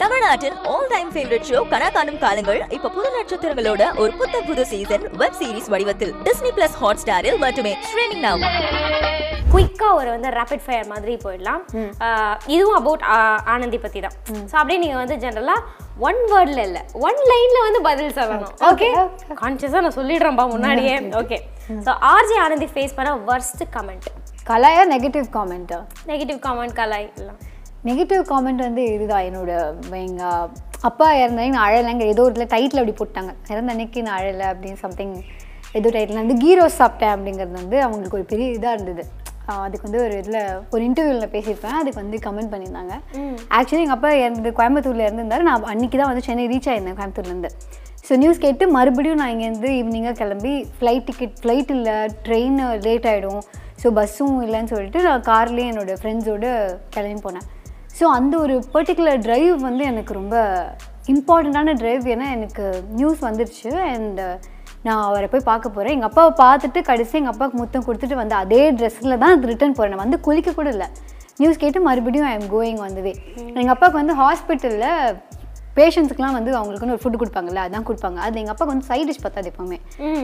தமிழ்நாட்டின் all time favourite show கனா காணும் காலங்கள் இப்ப புது நட்சத்திரங்களோட ஒரு புத்த புது சீசன் வெப் சீரிஸ் வடிவத்தில். டிஸ்னி பிளஸ் ஹாட் ஸ்டாரில் மட்டுமே. Streaming now. குயிக்காக ஒரு வந்து ரேபிட் ஃபயர் மாதிரி போயிடலாம். இதுவும் அபவுட் ஆனந்தி பற்றி தான் ஸோ அப்படியே நீங்கள் வந்து ஜென்ரலாக ஒன் வேர்டில் இல்லை ஒன் லைனில் வந்து பதில் சொல்லணும். ஓகே கான்சியஸாக நான் சொல்லிடுறேன்ப்பா முன்னாடியே. Okay so RJ Anandhi face பண்ண worst கமெண்ட் கலாயா நெகட்டிவ் காமெண்ட்டா நெகட்டிவ் கமெண்ட் கலாய். எல்லாம் நெகட்டிவ் காமெண்ட் வந்து இதுதான் என்னோட எங்கள் அப்பா இறந்தாங்க நான் அழலைங்க. ஏதோ ஒரு இதில் டைட்டில் அப்படி போட்டாங்க. இறந்த அன்னைக்கு நான் அழலை அப்படின்னு சம்திங் ஏதோ டைட்டில் வந்து கீரோஸ் சாப்பிட்டேன் அப்படிங்கிறது வந்து அவங்களுக்கு ஒரு பெரிய இதாக இருந்தது. அதுக்கு வந்து ஒரு இதில் ஒரு இன்டர்வியூவில் பேசியிருப்பேன். அதுக்கு வந்து கமெண்ட் பண்ணியிருந்தாங்க. ஆக்சுவலி எங்கள் அப்பா இறந்து கோயம்புத்தூரில் இருந்திருந்தாரு. நான் அன்றைக்கி தான் வந்து சென்னை ரீச் ஆயிருந்தேன் கோயம்புத்தூர்லேருந்து ஸோ நியூஸ் கேட்டு மறுபடியும் நான் இங்கேருந்து ஈவினிங்காக கிளம்பி ஃப்ளைட் டிக்கெட் ஃப்ளைட் இல்லை ட்ரெயின் லேட் ஆகிடும் ஸோ பஸ்ஸும் இல்லைன்னு சொல்லிட்டு நான் கார்லேயே என்னோடய ஃப்ரெண்ட்ஸோடு கிளம்பி போனேன். ஸோ அந்த ஒரு பர்டிகுலர் டிரைவ் வந்து எனக்கு ரொம்ப இம்பார்ட்டண்ட்டான டிரைவ் ஏன்னா எனக்கு நியூஸ் வந்துருச்சு. அண்ட் நான் அவரை போய் பார்க்க போகிறேன் எங்கள் அப்பாவை பார்த்துட்டு கடைசி எங்கள் அப்பாவுக்கு முத்தம் கொடுத்துட்டு வந்து அதே ட்ரெஸ்ஸில் தான் ரிட்டர்ன் போகிறேன் நான் வந்து குளிக்க கூட இல்லை. நியூஸ் கேட்டு மறுபடியும் ஐ எம் கோயிங் வந்தவே எங்கள் அப்பாவுக்கு வந்து ஹாஸ்பிட்டலில் பேஷண்ட்ஸ்க்குலாம் வந்து அவங்களுக்குன்னு ஒரு ஃபுட் கொடுப்பாங்கல்ல அதான் கொடுப்பாங்க. அது எங்கள் அப்பாவுக்கு வந்து சைட் டிஷ் பத்தாது எப்போவுமே.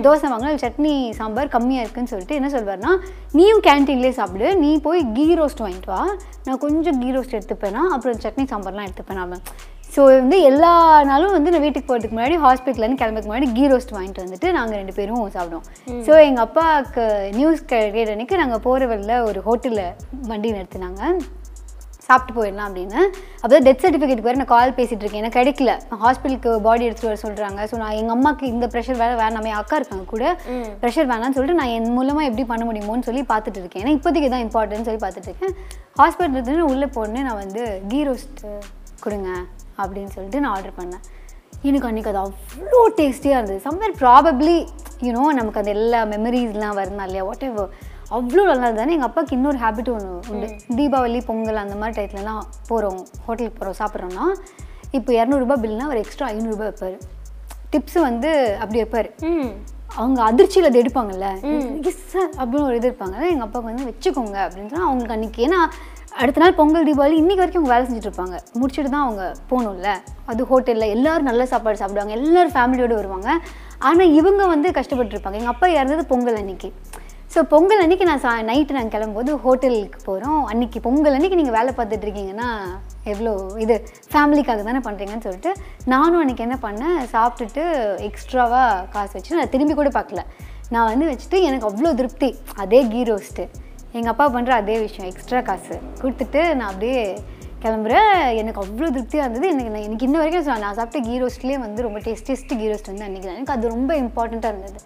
தோசை வாங்கினா சட்னி சாம்பார் கம்மியாக இருக்குன்னு சொல்லிட்டு என்ன சொல்வார்னா நீயும் கேன்டீன்லேயே சாப்பிடு நீ போய் கீ ரோஸ்ட் வாங்கிட்டு வா. நான் கொஞ்சம் கீ ரோஸ்ட் எடுத்துப்பேனா அப்புறம் சட்னி சாம்பார்லாம் எடுத்துப்பேன். அவன் ஸோ வந்து எல்லா நாளும் வந்து நான் வீட்டுக்கு போகிறதுக்கு முன்னாடி ஹாஸ்பிட்டலேருந்து கிளம்புறதுக்கு முன்னாடி கீ ரோஸ்ட் வாங்கிட்டு வந்துட்டு நாங்கள் ரெண்டு பேரும் சாப்பிடுவோம். ஸோ எங்கள் அப்பாவுக்கு நியூஸ் கேட்ட அன்னைக்கு நாங்கள் போகிற வழியில் ஒரு ஹோட்டலில் வண்டி நிறுத்தினாங்க. சாப்பிட்டு போயிடலாம் அப்படின்னு. அப்போ டெத் சர்டிஃபிகேட் வேறு நான் கால் பேசிகிட்டு இருக்கேன். எனக்கு கிடைக்கல. ஹாஸ்பிட்டலுக்கு பாடி எடுத்துகிட்டு வர சொல்கிறாங்க ஸோ நான் எங்கள் அம்மாவுக்கு இந்த ப்ரெஷர் வேறு வேணாமே அக்கா இருக்காங்க கூட ப்ரெஷர் வேணாம்னு சொல்லிட்டு நான் என் மூலமாக எப்படி பண்ண முடியுமோன்னு சொல்லி பார்த்துட்டு இருக்கேன். ஏன்னா இப்போதைக்கு தான் இம்பார்ட்டன்ட் சொல்லி பார்த்துட்டு இருக்கேன். ஹாஸ்பிட்டல் இருந்து உள்ளே போனேன் நான் வந்து கீ ரோஸ்ட் கொடுங்க அப்படின்னு சொல்லிட்டு நான் ஆர்டர் பண்ணேன். எனக்கு அன்றைக்கி அது அவ்வளோ டேஸ்டியாக இருந்தது. சம்வேர் ப்ராபப்ளி யூனோ நமக்கு அந்த எல்லா மெமரிஸ்லாம் வருந்தா இல்லையா? வாட் எவர் அவ்வளோ நல்லா இருந்தானே எங்கள் அப்பாவுக்கு இன்னொரு ஹேபிட் ஒன்று உண்டு. தீபாவளி பொங்கல் அந்த மாதிரி டயத்துலலாம் போகிறோம் ஹோட்டலுக்கு போகிறோம் சாப்பிட்றோன்னா இப்போ இரநூறுபா பில்னா ஒரு எக்ஸ்ட்ரா ஐநூறுரூபா வைப்பார். டிப்ஸ் வந்து அப்படி வைப்பார். அவங்க அதிர்ச்சியில் அது எடுப்பாங்கல்ல. எஸ் சார் அப்படின்னு ஒரு இது இருப்பாங்க எங்கள் அப்பாவுக்கு வந்து வச்சுக்கோங்க அப்படின்னு சொன்னால் அவங்களுக்கு அன்றைக்கி ஏன்னா அடுத்த நாள் பொங்கல் தீபாவளி இன்றைக்கி வரைக்கும் அவங்க வேலை செஞ்சுட்டு இருப்பாங்க. முடிச்சுட்டு தான் அவங்க போகணும்ல. அது ஹோட்டலில் எல்லோரும் நல்ல சாப்பாடு சாப்பிடுவாங்க. எல்லோரும் ஃபேமிலியோடு வருவாங்க. ஆனால் இவங்க வந்து கஷ்டப்பட்டு இருப்பாங்க எங்கள் அப்பா இறந்தது பொங்கல் அன்னைக்கு. ஸோ பொங்கல் அன்றைக்கி நான் சா நைட்டு நாங்கள் கிளம்பும்போது ஹோட்டலுக்கு போகிறோம் அன்றைக்கி பொங்கல் அன்னைக்கு நீங்கள் வேலை பார்த்துட்டு இருக்கீங்கன்னா எவ்வளோ இது ஃபேமிலிக்காக தானே பண்ணுறீங்கன்னு சொல்லிட்டு நானும் அன்றைக்கி என்ன பண்ணேன் சாப்பிட்டுட்டு எக்ஸ்ட்ராவாக காசு வச்சு நான் திரும்பி கூட பார்க்கல. நான் வந்து வச்சுட்டு எனக்கு அவ்வளோ திருப்தி. அதே கீ ரோஸ்ட்டு எங்கள் அப்பா பண்ணுற அதே விஷயம் எக்ஸ்ட்ரா காசு. கொடுத்துட்டு நான் அப்படியே கிளம்புறேன். எனக்கு அவ்வளோ திருப்தியாக இருந்தது. எனக்கு நான் எனக்கு இன்ன வரைக்கும் நான் சாப்பிட்ட கீ ரோஸ்ட்லேயே வந்து ரொம்ப டேஸ்டியஸ்ட் கீ ரோஸ்ட் வந்து அன்றைக்கி எனக்கு அது ரொம்ப இம்பார்ட்டண்ட்டாக இருந்தது.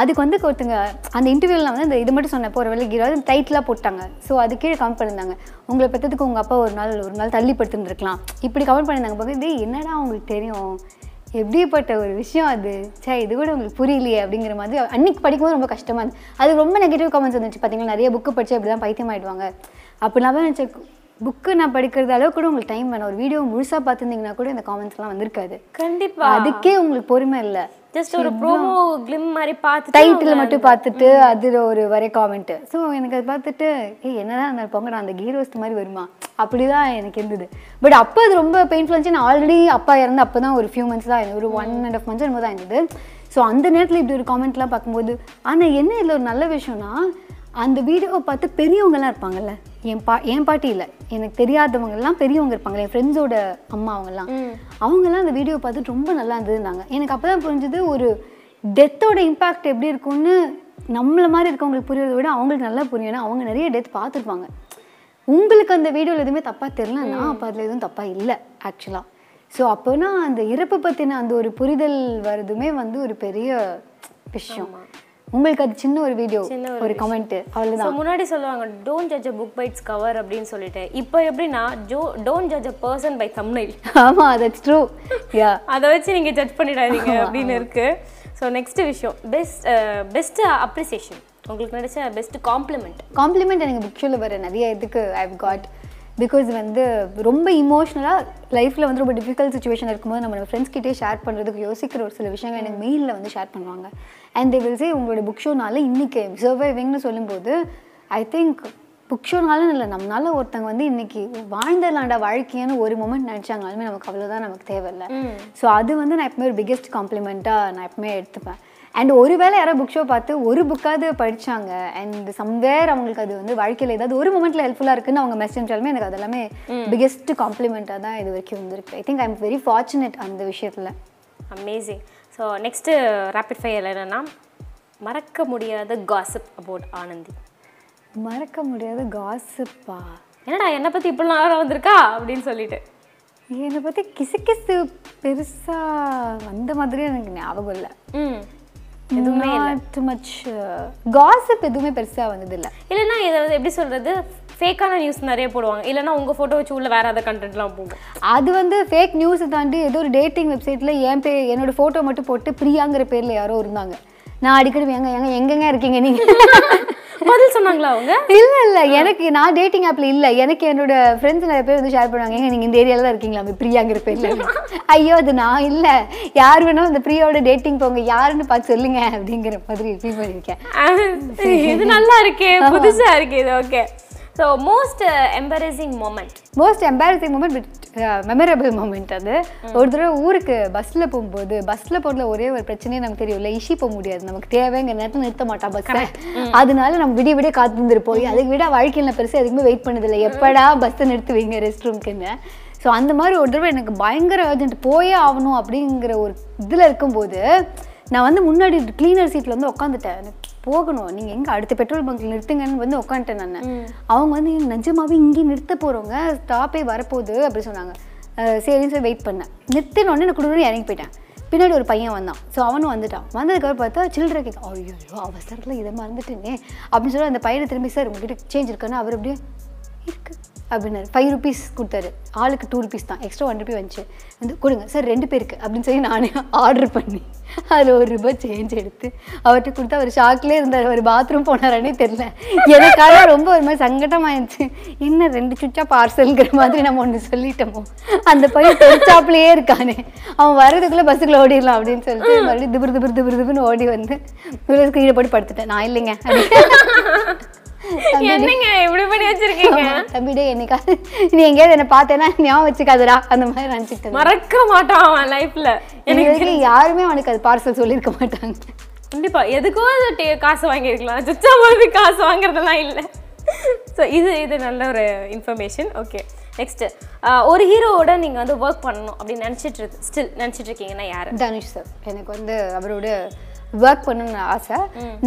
அதுக்கு வந்து ஒருத்தங்க அந்த இன்டர்வியூவில் வந்து அந்த இது மட்டும் சொன்னேன் போகிற வேலை இருபது டைட்டிலாக போட்டாங்க. ஸோ அது கீழே கமெண்ட் பண்ணியிருந்தாங்க. உங்களை பெற்றதுக்கு உங்கள் அப்பா ஒரு நாள் ஒரு நாள் தள்ளி படுத்துருந்துருக்கலாம். இப்படி கமெண்ட் பண்ணியிருந்தாங்க. பார்க்க என்னடா உங்களுக்கு தெரியும்? எப்படிப்பட்ட ஒரு விஷயம் அது? சே இது கூட உங்களுக்கு புரியலையே அப்படிங்கிற மாதிரி அன்னைக்கு படிக்கும்போது ரொம்ப கஷ்டமாக இருந்துச்சு. அது ரொம்ப நெகட்டிவ் கமெண்ட்ஸ் வந்துச்சு. பார்த்தீங்களா நிறைய புக்கு படித்து அப்படி தான் பைத்தியம் ஆகிடுவாங்க அப்படிலாம் நினச்சேன் புக்கு நான் படிக்கிறது அளவு கூட உங்களுக்கு டைம் வேணும். ஒரு வீடியோ முழுசாக பார்த்துருந்தீங்கன்னா கூட இந்த காமெண்ட்ஸ்லாம் வந்திருக்காது. கண்டிப்பா. அதுக்கே உங்களுக்கு பொறுமை இல்லை. ஜஸ்ட் ஒரு ப்ரோமோ கிளிம் மாதிரி பார்த்துட்டு டைட்டில் மட்டும் பார்த்துட்டு அதில் ஒரு வரை காமெண்ட்டு ஸோ எனக்கு அதை பார்த்துட்டு ஏய் என்னதான் அந்த பொங்க நான் அந்த கீ ரோஸ்ட் மாதிரி வருமா? அப்படி தான் எனக்கு இருந்தது. பட் அப்போ அது ரொம்ப பெயின்ஃபுல் இருந்துச்சு நான் ஆல்ரெடி அப்பா இறந்து அப்போ தான் ஒரு ஃபியூ மந்த்ஸ் தான் ஒரு ஒன் அண்ட் ஆஃப் மந்த்ஸ் என்னமோ தான் இருந்தது ஸோ அந்த நேரத்தில் இப்படி ஒரு காமெண்ட்லாம் பார்க்கும்போது ஆனால் என்ன இதில் ஒரு நல்ல விஷயம்னா அந்த வீடியோவை பார்த்து பெரியவங்கலாம் இருப்பாங்கல்ல. என் பா என் பாட்டி இல்லை. எனக்கு தெரியாதவங்கலாம் பெரியவங்க இருப்பாங்கல்ல. என் ஃப்ரெண்ட்ஸோட அம்மா அவங்கெல்லாம் அவங்கெல்லாம் அந்த வீடியோ பார்த்துட்டு ரொம்ப நல்லா இருந்ததுன்னாங்க. எனக்கு அப்போ தான் புரிஞ்சுது ஒரு டெத்தோட இம்பாக்ட் எப்படி இருக்கும்னு நம்மள மாதிரி இருக்கவங்களுக்கு புரியறதை விட அவங்களுக்கு நல்லா புரியும். ஏன்னா அவங்க நிறைய டெத் பார்த்துருப்பாங்க. உங்களுக்கு அந்த வீடியோவில் எதுவுமே தப்பாக தெரிலன்னா அப்போ அதில் எதுவும் தப்பாக இல்லை ஆக்சுவலாக ஸோ அப்போனா அந்த இறப்பு பற்றின அந்த ஒரு புரிதல் வர்றதுமே வந்து ஒரு பெரிய விஷயம். உங்களுக்கு அது சின்ன ஒரு வீடியோ ஒரு ஸோ அவ்வளோதான் முன்னாடி சொல்லுவாங்க don't judge a book by its cover அப்படின்னு சொல்லிட்டு. இப்போ எப்படின்னா so don't judge a person by thumbnail ஆமாம் தட்ஸ் ட்ரூ யா அதை வச்சு நீங்கள் ஜட்ஜ் பண்ணிடாதீங்க அப்படின்னு இருக்கு. ஸோ நெக்ஸ்ட் விஷயம் பெஸ்ட் பெஸ்ட் அப்ரிசியேஷன் உங்களுக்கு கிடைச்ச பெஸ்ட் காம்ப்ளிமெண்ட் காம்ப்ளிமெண்ட் எனக்கு புக்ஷில் வர நிறைய இதுக்கு ஐவ் காட் பிகாஸ் வந்து ரொம்ப இமோஷ்னலாக லைஃப்பில் வந்து ரொம்ப டிஃபிகல்ட் சுச்சுவேஷன் இருக்கும்போது நம்ம ஃப்ரெண்ட்ஸ் கிட்டே ஷேர் பண்ணுறதுக்கு யோசிக்கிற ஒரு சில விஷயங்கள் எனக்கு மெயிலில் வந்து ஷேர் பண்ணுவாங்க. அண்ட் தே வில் சே உங்களோட புக் ஷோனால இன்றைக்கி சர்வைவிங்னு சொல்லும்போது ஐ திங்க் புக் ஷோனாலும் இல்லை நம்மளால ஒருத்தங்க வந்து இன்னைக்கு வாழ்ந்துடலாம்டா வாழ்க்கைன்னு ஒரு மூமெண்ட் நினச்சாங்கனாலுமே நமக்கு அவ்வளோதான் நமக்கு தேவையில்லை. ஸோ அது வந்து நான் எப்பவுமே ஒரு பிக்கெஸ்ட் காம்ப்ளிமெண்ட்டாக நான் எப்பவுமே எடுத்துப்பேன். அண்ட் ஒருவேளை யாரோ புக் ஷோ பார்த்து ஒரு புக்காவது படிச்சாங்க அண்ட் சம்வேர் அவங்களுக்கு அது வந்து வாழ்க்கையில் ஏதாவது ஒரு மூமெண்ட்டில் ஹெல்ப்ஃபுல்லாக இருக்குன்னு அவங்க மெசேஜ் அனுப்பிச்சாலுமே எனக்கு அது எல்லாமே பிக்கெஸ்ட் காம்ப்ளிமெண்ட்டாக தான் இது வரைக்கும் வந்திருக்கு I think I am very fortunate அந்த விஷயத்தில். Amazing so next rapid fire என்னன்னா மறக்க முடியாத காசிப் அபவுட் ஆனந்தி. மறக்க முடியாத காசிப்பா என்னடா என்னை பற்றி இப்படிலாம் வந்திருக்கா? அப்படின்னு சொல்லிட்டு. என்னை பற்றி கிசு கிசு பெருசாக வந்த மாதிரி எனக்கு ஞாபகம் இல்லை. ம். எதுவுமே டூ மச் காசிப் எதுவுமே பெருசாக வந்ததில்லை. இல்லைன்னா இதை எப்படி சொல்கிறது ஃபேக்கான நியூஸ் நிறைய போடுவாங்க. இல்லைன்னா உங்கள் ஃபோட்டோ வச்சு உள்ள வேறு ஏதாவது கண்டென்ட்லாம் போகும். அது வந்து ஃபேக் நியூஸை தாண்டி ஏதோ ஒரு டேட்டிங் வெப்சைட்டில் என் பேர் என்னோட ஃபோட்டோ மட்டும் போட்டு பிரியாங்கிற பேரில் யாரோ இருந்தாங்க. நான் அடிக்கடி எங்க எங்க எங்கெங்க இருக்கீங்க நீங்கள் பதில் சொன்னாங்களா அவங்க? இல்ல இல்ல. எனக்கு நான் டேட்டிங் ஆப்ல இல்ல. எனக்கு என்னோட ஃப்ரெண்ட்ஸ் நிறைய பேர் வந்து ஷேர் பண்ணுவாங்க. ஏங்க நீங்க இந்த ஏரியால தான் இருக்கீங்களா? பிரியாங்கிற பேர்ல ஐயோ அது நான் இல்ல. யார் வேணா அந்த பிரியாவோட டேட்டிங் போங்க. யாருன்னு பார்த்து சொல்லுங்க அப்படிங்கிற மாதிரி ஃபீல் பண்ணியிருக்கேன். இது நல்லா இருக்கே. புதுசா இருக்கு இது. Okay so most embarrassing moment most embarrassing moment but memorable moment அது. ஒரு தடவை ஊருக்கு பஸ்ஸில் போகும்போது பஸ்ஸில் போகிறதுல ஒரே ஒரு பிரச்சனையே நமக்கு தெரியும்ல இஷி போக முடியாது. நமக்கு தேவைங்கிற நேரத்தில் நிறுத்த மாட்டா பஸ்ஸை அதனால நம்ம விடிய விடிய காத்திருந்துருப்போம் அதுக்கு விட வாழ்க்கையில் நான் பெருசாக எதுக்குமே வெயிட் பண்ணதில்லை. எப்படா பஸ்ஸை நிறுத்துவீங்க ரெஸ்ட் ரூம்க்குன்னு ஸோ அந்த மாதிரி ஒரு தடவை எனக்கு பயங்கர அர்ஜென்ட் போயே ஆகணும் அப்படிங்கிற ஒரு இதில் இருக்கும்போது நான் வந்து முன்னாடி கிளீனர் சீட்டில் வந்து உட்காந்துட்டேன் எனக்கு போகணும். நீங்கள் எங்கே அடுத்த பெட்ரோல் பங்க்ல நிறுத்துங்கன்னு வந்து உட்காந்துட்டேன் நான். அவங்க வந்து நிஜமாவே இங்கே நிறுத்த போகிறவங்க ஸ்டாப்பே வரப்போகுது அப்படி சொன்னாங்க. சரின்னு சொல்லி வெயிட் பண்ணேன். நிறுத்தினோடனே நான் குடுக்குன்னு இறங்கி போயிட்டேன். பின்னாடி ஒரு பையன் வந்தான். ஸோ அவனும் வந்துட்டான். வந்ததுக்கப்புறம் பார்த்தா சில்லறை கேட்க ஐயோ அவசரத்தில் இதை மறந்துட்டேனே. அப்படின்னு சொல்லி அந்த பையனை திரும்பி சார் உங்ககிட்ட சேஞ்ச் இருக்கான்னு அவர் அப்படியே இருக்கு. அப்படின்னாரு. ஃபைவ் ருபீஸ் கொடுத்தாரு. ஆளுக்கு டூ ருபீஸ் தான். எக்ஸ்ட்ரா ஒன் ருபி வந்துச்சு. வந்து கொடுங்க. சார் ரெண்டு பேருக்கு. அப்படின்னு சொல்லி நானே ஆர்டர் பண்ணி அதில் ஒரு ரூபாய் சேஞ்ச் எடுத்து அவர்கிட்ட கொடுத்து அவர் ஷாக்லேயே இருந்தார். அவர் பாத்ரூம் போனாரானே தெரில எனக்காக ரொம்ப ஒரு மாதிரி சங்கடமாயிருச்சு என்ன ரெண்டு சுச்சா பார்சல்ங்கிற மாதிரி நம்ம ஒன்று சொல்லிட்டோமோ? அந்த பையன் தெரிச்சாப்லேயே இருக்கானே. அவன் வர்றதுக்குள்ளே பஸ்ஸுக்குள்ள ஓடிடலாம் அப்படின்னு சொல்லிட்டு மறுபடியும் திபுர் திபுர் திபுர் திபுன்னு ஓடி வந்து கீழே போட்டு படுத்துட்டேன். நான் இல்லைங்க. என்னங்க இப்படி பண்ணி வச்சிருக்கீங்க? தம்பிடே என்னைக்காவது நீ எங்கேயாவது என்ன பார்த்தேன்னா ஞாபகம் வச்சுக்காதடா அந்த மாதிரி நினச்சிட்டு மறக்க மாட்டான் அவன் லைஃப்ல எனக்கு யாருமே அவனுக்கு அது பார்சல் சொல்லியிருக்க மாட்டாங்க. கண்டிப்பா எதுக்கோ அது காசு வாங்கியிருக்கலாம். சுச்சா மாதிரி காசு வாங்குறதெல்லாம் இல்லை. ஸோ இது இது நல்ல ஒரு இன்ஃபர்மேஷன் ஓகே நெக்ஸ்ட் ஒரு ஹீரோவோட நீங்க வந்து ஒர்க் பண்ணணும் அப்படின்னு நினைச்சிட்டு இருக்கு ஸ்டில் நினைச்சிட்டு இருக்கீங்கன்னா யாரு? தனுஷ் சார் எனக்கு வந்து அவரோட ஒர்க் பண்ணணும்னு ஆசை.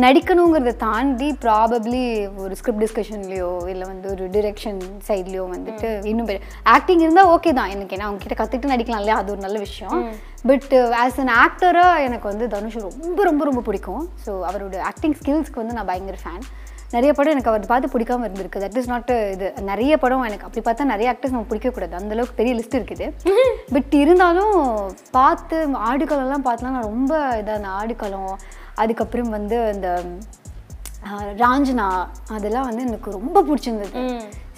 நடிக்கணுங்கிறத தாண்டி ப்ராபப்ளி ஒரு ஸ்கிரிப்ட் டிஸ்கஷன்லேயோ இல்லை வந்து ஒரு டிரெக்ஷன் சைட்லேயோ வந்துட்டு இன்னும் பெரிய ஆக்டிங் இருந்தால் ஓகே தான். எனக்கு ஏன்னா அவங்க கிட்ட கற்றுக்கிட்டு நடிக்கலாம் இல்லையா? அது ஒரு நல்ல விஷயம். பட் ஆஸ் அன் ஆக்டராக எனக்கு வந்து தனுஷ் ரொம்ப ரொம்ப ரொம்ப பிடிக்கும். ஸோ அவரோட ஆக்டிங் ஸ்கில்ஸ்க்கு வந்து நான் பயங்கர ஃபேன் நிறைய படம் எனக்கு அவர் பார்த்து பிடிக்காம இருந்திருக்கு. தட் இஸ் நாட் இது நிறைய படம் எனக்கு அப்படி பார்த்தா நிறைய ஆக்டர்ஸ் நமக்கு பிடிக்கக்கூடாது. அந்த அளவுக்கு பெரிய லிஸ்ட் இருக்குது. பட் இருந்தாலும் பார்த்து ஆடுகளம்லாம் பார்த்தலாம் நான் ரொம்ப இதான ஆடுகளம் அதுக்கப்புறம் வந்து இந்த ஆஹ், ராஞ்சனா அதெல்லாம் வந்து எனக்கு ரொம்ப பிடிச்சிருந்தது.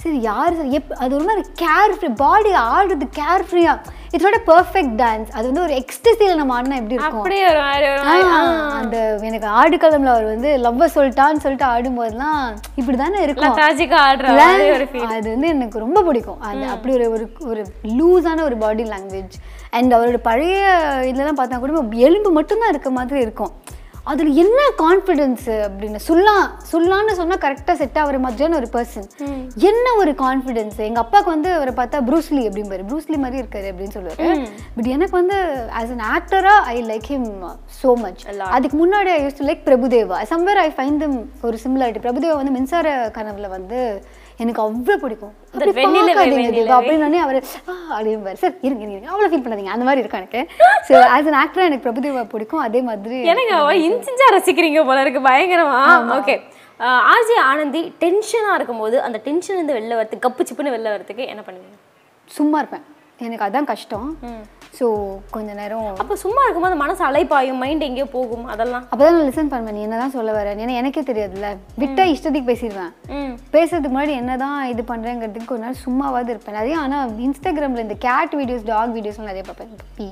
சரி யார் சார் எப் அது ஒரு மாதிரி கேர் ஃப்ரீ பாடி ஆடுறது கேர் ஃப்ரீயாக நாட் பர்ஃபெக்ட் டான்ஸ் அது வந்து ஒரு எக்ஸ்டசியில் நம்ம ஆடினா எப்படி இருக்கும்? அப்படியே ஒரு மாதிரி அந்த எனக்கு ஆடுகளம்ல அவர் வந்து லவ்வ சொல்லிட்டான்னு சொல்லிட்டு ஆடும்போதெல்லாம் இப்படி தானே இருக்கும் அது வந்து எனக்கு ரொம்ப பிடிக்கும். அது அப்படி ஒரு ஒரு ஒரு லூஸான ஒரு பாடி லாங்குவேஜ் அண்ட் அவரோட பழைய இதெல்லாம் பார்த்தா கூட எலும்பு மட்டும்தான் இருக்க மாதிரி இருக்கும். அதில் என்ன கான்ஃபிடென்ஸ் அப்படின்னு சொல்லலாம் சொல்லான்னு சொன்னால் கரெக்டாக செட் ஆகிற மாதிரியான ஒரு பர்சன் என்ன ஒரு கான்ஃபிடென்ஸ் எங்கள் அப்பாவுக்கு வந்து அவரை பார்த்தா ப்ரூஸ்லி அப்படிம்பாரு ப்ரூஸ்லி மாதிரி இருக்காரு அப்படின்னு சொல்லுவாரு. பட் எனக்கு வந்து ஆஸ் அன் ஆக்டராக I like him so much அதுக்கு முன்னாடி I use to like Prabhudeva. Somewhere I find them ஒரு சிமிலாரிட்டி பிரபுதேவா வந்து மின்சார கனவுல வந்து எனக்கு அவ்வளோ பிடிக்கும். அப்படின்னு அவர் அப்படிம்பாரு சார் இருங்க இருங்க, அவ்வளோ ஃபீல் பண்ணாதீங்க. அந்த மாதிரி இருக்கும் எனக்கு. ஸோ ஆஸ் அன் ஆக்டராக எனக்கு பிரபுதேவா பிடிக்கும். அதே மாதிரி எனக்கு அவ இன்ச்சிஞ்சா ரசிக்கிறீங்க போல இருக்கு. பயங்கரமா. ஓகே ஆர்ஜி ஆனந்தி டென்ஷனா இருக்கும்போது அந்த டென்ஷன் இருந்து வெளில வரதுக்கு கப்பு சிப்புன்னு வெளில வரதுக்கு என்ன பண்ணுவீங்க? சும்மா இருப்பேன். எனக்கு அதான் கஷ்டம். ஸோ கொஞ்ச நேரம். அப்ப சும்மா இருக்கும்போது மனசு அலைப்பாயும் மைண்ட் எங்கேயோ போகும் அதெல்லாம். அப்பதான் நான் லிசன் பண்ணுவேன் நீ என்னதான் சொல்ல வர? ஏன்னா எனக்கே தெரியாதுல்ல. விட்டா இஷ்டத்துக்கு பேசிடுவேன். பேசுறதுக்கு முன்னாடி என்னதான் இது பண்றேங்கிறதுக்கு கொஞ்ச நேரம் சும்மாவாவது இருப்பேன். நிறைய ஆனா இன்ஸ்டாகிராம்ல இந்த கேட் வீடியோஸ் டாக் வீடியோஸ்லாம் நிறைய பார்ப்பேன். பப்பி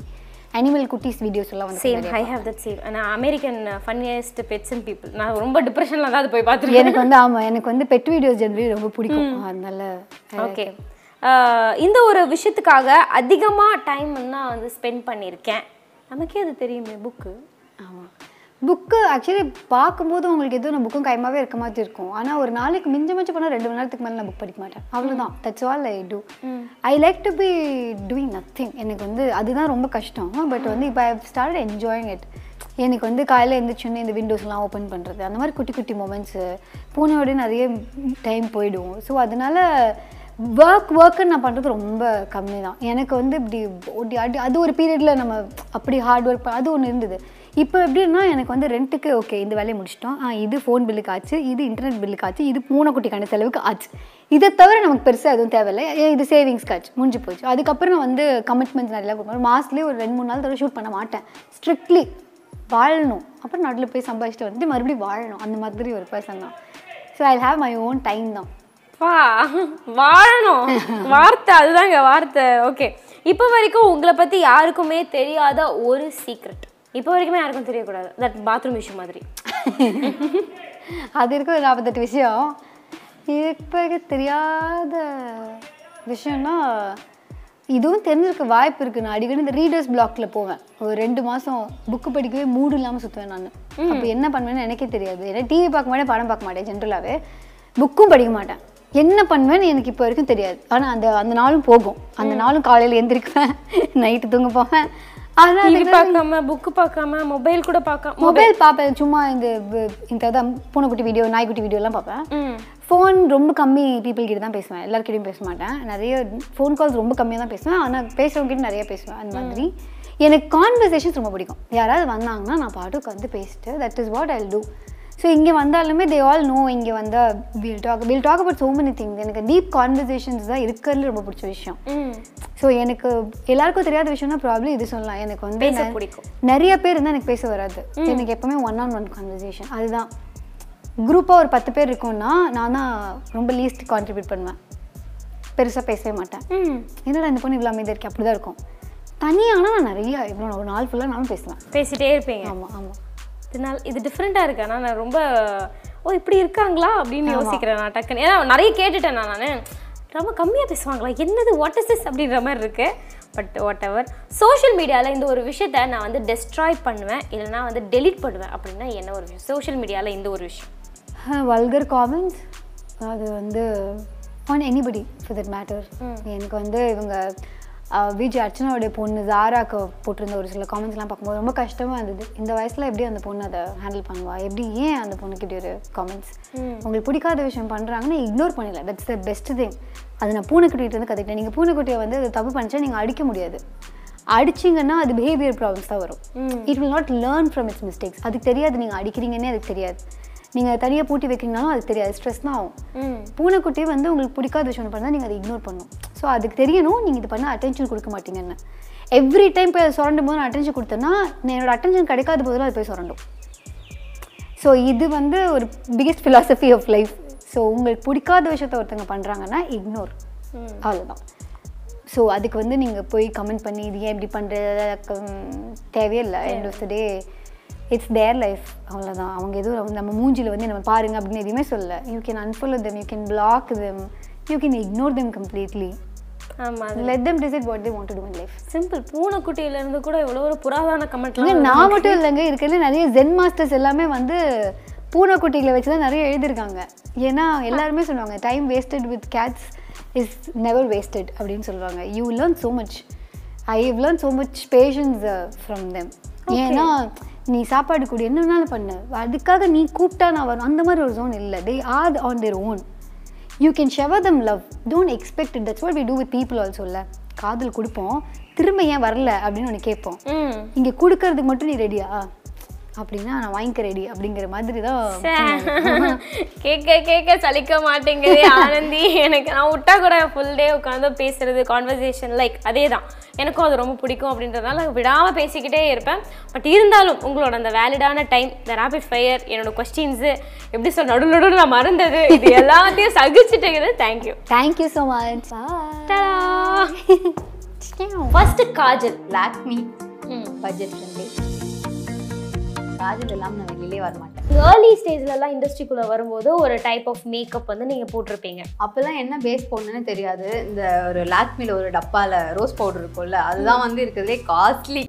அனிமல் குட்டீஸ் வீடியோஸ் எல்லாம் வந்து same I have that same நான் American funniest pets and people நான் ரொம்ப டிப்ரெஷனில் தான் அது போய் பார்த்துருக்கேன். எனக்கு வந்து ஆமா எனக்கு வந்து பெட் வீடியோஸ் ஜெனரலி ரொம்ப பிடிக்கும். அதனால ஓகே இந்த ஒரு விஷயத்துக்காக அதிகமாக டைம் நான் வந்து ஸ்பெண்ட் பண்ணியிருக்கேன். நமக்கே அது தெரியுமே புக்கு ஆமாம் புக்கு ஆக்சுவலி பார்க்கும்போது உங்களுக்கு எதுவும் நான் புக்கும் கைமாவே இருக்க மாதிரி இருக்கும். ஆனால் ஒரு நாளைக்கு மிஞ்ச மிஞ்ச போனால் ரெண்டு மணி நேரத்துக்கு மேலே நான் புக் படிக்க மாட்டேன். அவ்வளோதான் that's all I do I like to be doing nothing எனக்கு வந்து அதுதான் ரொம்ப கஷ்டம். பட் வந்து இப்போ ஐ ஸ்டார்ட் என்ஜாயிங் இட் எனக்கு வந்து காலையில் எழுந்திரிச்சோன்னே இந்த விண்டோஸ்லாம் ஓப்பன் பண்ணுறது அந்த மாதிரி குட்டி குட்டி மூமெண்ட்ஸு பூனையோட நிறைய டைம் போயிடும் ஸோ அதனால ஒர்க் ஒர்க்குன்னு நான் பண்ணுறது ரொம்ப கம்மி தான் எனக்கு வந்து இப்படி ஓடி அடி அது ஒரு பீரியடில் நம்ம அப்படி ஹார்ட் ஒர்க் அது ஒன்று இருந்தது. இப்போ எப்படின்னா எனக்கு வந்து ரெண்ட்டுக்கு ஓகே இந்த வேலையை முடிச்சிட்டோம். ஆ இது ஃபோன் பில்லுக்கு ஆச்சு இது இன்டர்நெட் பில்லுக்கு ஆச்சு இது பூனைக்குட்டிக்கான செலவுக்கு ஆச்சு. இதை தவிர நமக்கு பெருசாக எதுவும் தேவையில்லை. ஏ, இது சேவிங்ஸ் ஆச்சு முடிஞ்சு போச்சு. அதுக்கப்புறம் நான் வந்து கமிட்மெண்ட்ஸ் நிறையா கொடுப்பேன் மாதத்துலேயே ஒரு ரெண்டு மூணு நாள் தடவை ஷூட் பண்ண மாட்டேன். ஸ்ட்ரிக்ட்லி வாழணும். அப்புறம் நடுவில் போய் சம்பாதிச்சுட்டு வந்துட்டு மறுபடியும் வாழணும். அந்த மாதிரி ஒரு பர்சன் தான். So I have my own time தான். வா வாழணும். வார்த்தை அதுதாங்க வார்த்தை. ஓகே இப்போ வரைக்கும் உங்களை பற்றி யாருக்குமே தெரியாத ஒரு சீக்ரெட் இப்போ வரைக்குமே யாருக்கும் தெரியக்கூடாது. தட் பாத்ரூம் இஷ்யூ மாதிரி. அது இருக்க ஒரு நாற்பத்தெட்டு விஷயம். இப்போ தெரியாத விஷயம்னா இதுவும் தெரிஞ்சிருக்க வாய்ப்பு இருக்கு. நான் அடிக்கடி இந்த ரீடர்ஸ் பிளாக்ல போவேன். ஒரு ரெண்டு மாசம் புக்கு படிக்கவே மூடு இல்லாமல் சுற்றுவேன் நான். அப்போ என்ன பண்ணுவேன்னு எனக்கே தெரியாது. ஏன்னா டிவி பார்க்க மாட்டேன் படம் பார்க்க மாட்டேன் ஜென்ரலாகவே புக்கும் படிக்க மாட்டேன். என்ன பண்ணுவேன்னு எனக்கு இப்போ வரைக்கும் தெரியாது. ஆனால் அந்த அந்த நாளும் போகும். அந்த நாளும் காலையில் எந்திரிக்குவேன் நைட்டு தூங்க போவேன். ஆனால் டிவி பார்க்காம புக்கு பார்க்காம மொபைல் கூட பார்க்காம மொபைல் பார்ப்பேன். சும்மா இந்த இந்த பூனைக்குட்டி வீடியோ நாய்க்குட்டி வீடியோலாம் பார்ப்பேன். ஃபோன் ரொம்ப கம்மி பீப்புள் கிட்ட தான் பேசுவேன். எல்லாருக்கிட்டையும் பேச மாட்டேன். நிறைய ஃபோன் கால்ஸ் ரொம்ப கம்மியாக தான் பேசுவேன். ஆனால் பேசுறவங்க கிட்ட நிறைய பேசுவேன். அந்த மாதிரி. எனக்கு கான்வர்சேஷன்ஸ் ரொம்ப பிடிக்கும். யாராவது வந்தாங்கன்னா நான் பாட்டுக்கு வந்து பேசிட்டு that is what I do so இங்கே வந்தாலுமே தே ஆல் நோ இங்கே வந்தால் will talk will talk about so many things. எனக்கு டீப் கான்வர்சேஷன்ஸ் தான் இருக்கிறதுல ரொம்ப பிடிச்ச விஷயம். ஸோ எனக்கு எல்லாருக்கும் தெரியாத விஷயம்னா ப்ராப்ளம் இது சொல்லலாம். எனக்கு வந்து பிடிக்கும். நிறைய பேர் இருந்தால் எனக்கு பேச வராது. எனக்கு எப்பவுமே ஒன் ஆன் ஒன் கான்வர்சேஷன் அதுதான். குரூப்பாக ஒரு பத்து பேர் இருக்கோம்னா நான் தான் ரொம்ப லீஸ்ட் கான்ட்ரிபியூட் பண்ணுவேன். பெருசாக பேசவே மாட்டேன். என்னடா இந்த பொண்ணு இவ்வளோ அமைதியாக இருக்கு? அப்படி தான் இருக்கும். தனியானா நான் நிறைய இவ்வளோ ஒரு நாள் ஃபுல்லாக நானும் பேசுவேன். பேசிட்டே இருப்பீங்க. ஆமாம் ஆமாம் இதனால் இது டிஃப்ரெண்ட்டாக இருக்கு. ஆனால் நான் ரொம்ப ஓ இப்படி இருக்காங்களா? அப்படின்னு யோசிக்கிறேன் நான் டக்குன்னு. ஏன்னா நிறைய கேட்டுட்டேன் நான் நான். ரொம்ப கம்மியாக பேசுவாங்களா? என்னது வாட் இஸ் திஸ் அப்படின்ற மாதிரி இருக்கு. பட் வாட் எவர் சோஷியல் மீடியாவில் இந்த ஒரு விஷயத்த நான் வந்து டெஸ்ட்ராய் பண்ணுவேன். இல்லைனா வந்து டெலீட் பண்ணுவேன். அப்படின்னா என்ன ஒரு விஷயம்? சோஷியல் மீடியாவில் இந்த ஒரு விஷயம். வல்கர் காமெண்ட்ஸ் அது வந்து on anybody for that matter எனக்கு வந்து இவங்க விஜய் அர்ச்சனாவுடைய பொண்ணு ஜாராக்கு போட்டிருந்த ஒரு சில காமெண்ட்ஸ்லாம் பார்க்கும்போது ரொம்ப கஷ்டமாக இருந்தது. இந்த வயசில் எப்படி அந்த பொண்ணு அதை ஹேண்டில் பண்ணுவா? எப்படி ஏன் அந்த பொண்ணுக்கு இப்படி ஒரு காமெண்ட்ஸ் உங்களுக்கு பிடிக்காத விஷயம் பண்ணுறாங்கன்னா இக்னோர் பண்ணிடல தட்ஸ் த பெஸ்ட் திங் அது நான் பூனைக்குட்டிகிட்ட வந்து கற்றுக்கிட்டேன் நீங்கள் பூனைக்குட்டியை வந்து அது தப்பு பண்ணிச்சா நீங்கள் அடிக்க முடியாது. அடிச்சிங்கன்னா அது பிஹேவியர் ப்ராப்ளம்ஸ் தான் வரும். It will not learn from its mistakes அதுக்கு தெரியாது. நீங்கள் அடிக்கிறீங்கன்னே அதுக்கு தெரியாது. நீங்கள் தனியாக பூட்டி வைக்கிறீங்கனாலும் அதுக்கு தெரியாது. ஸ்ட்ரெஸ் தான் ஆகும். பூனைக்குட்டி வந்து உங்களுக்கு பிடிக்காத விஷயம் பண்ணால் நீங்கள் அதை இக்னோர் பண்ணணும். ஸோ அதுக்கு தெரியணும் நீங்கள் இது பண்ண அட்டென்ஷன் கொடுக்க மாட்டீங்கன்னு. எவ்ரி டைம் போய் அதை சுரண்டும் போது நான் அட்டென்ஷன் கொடுத்தேன்னா நான் என்னோட அட்டென்ஷன் கிடைக்காத போதெல்லாம் அது போய் சுரண்டும். ஸோ இது வந்து ஒரு biggest philosophy of life so உங்களுக்கு பிடிக்காத விஷயத்த ஒருத்தவங்க பண்ணுறாங்கன்னா இக்னோர் அவ்வளோதான் ஸோ அதுக்கு வந்து நீங்கள் போய் கமெண்ட் பண்ணி இது ஏன் இப்படி பண்ணுறது தேவையில்லை. End of the day it's their life அவ்வளோதான் அவங்க எதுவும் நம்ம மூஞ்சில வந்து நம்ம பாருங்க அப்படின்னு எதுவுமே சொல்லல. You can unfollow them you can block them you can ignore them completely. ஆமாம் let them decide what they want to do in life. Simple பூனைக்குட்டியிலேருந்து கூட இவ்வளோ ஒரு புராதன கமெண்ட்லாம் நான் மட்டும் இல்லைங்க. இருக்கிறதுல நிறைய ஜென் மாஸ்டர்ஸ் எல்லாமே வந்து பூனைக்குட்டிகளை வச்சு தான் நிறைய எழுதியிருக்காங்க. ஏன்னா எல்லாருமே சொல்லுவாங்க time wasted with cats is never wasted அப்படின்னு சொல்லுவாங்க. You learn so much I learn so much patience from them ஏன்னா நீ சாப்பாடு கூட என்ன வேணாலும் பண்ணு? அதுக்காக நீ கூப்பிட்டா நான் வரும் அந்த மாதிரி ஒரு ஜோன் இல்லை. They are on their own you can shower them love don't expect that's what we do with people also இல்லை? காதல் கொடுப்போம். திரும்ப ஏன் வரல? அப்படின்னு ஒன்று கேட்போம். இங்கே கொடுக்கறதுக்கு மட்டும் நீ ரெடியா அப்படின்னா நான் வாங்கிக்க ரெடி அப்படிங்கிற மாதிரி தான் கேட்க கேட்க சலிக்க மாட்டேங்குது ஆனந்தி. எனக்கு நான் விட்டா கூட ஃபுல் டே உட்காந்து பேசுறது கான்வர்சேஷன் லைக் அதே தான் எனக்கும் அது ரொம்ப பிடிக்கும் அப்படின்றதுனால விடாம பேசிக்கிட்டே இருப்பேன். பட் இருந்தாலும் உங்களோட அந்த வேலிடான டைம் இந்த ரேபிட் ஃபயர் என்னோட கொஸ்டின்ஸு எப்படி சொல்ல நடு நடுவில் நான் மறந்தது இது எல்லாத்தையும் சகிச்சுட்டேங்குது. Thank you thank you so much first kajal Lakme budget friendly kajal இல்லாமல் நான் வெளியிலே வர மாட்டேன். ஏர்லி ஸ்டேஜ்லலாம் இண்டஸ்ட்ரிக்குள்ளே வரும்போது ஒரு டைப் ஆஃப் மேக்கப் வந்து நீங்கள் போட்டிருப்பீங்க. அப்போல்லாம் என்ன பேஸ் போடணும்னு தெரியாது. இந்த ஒரு லாக்மில ஒரு டப்பால ரோஸ் பவுடர் இருக்கும்ல அதுதான் வந்து இருக்கிறதுலே காஸ்ட்லி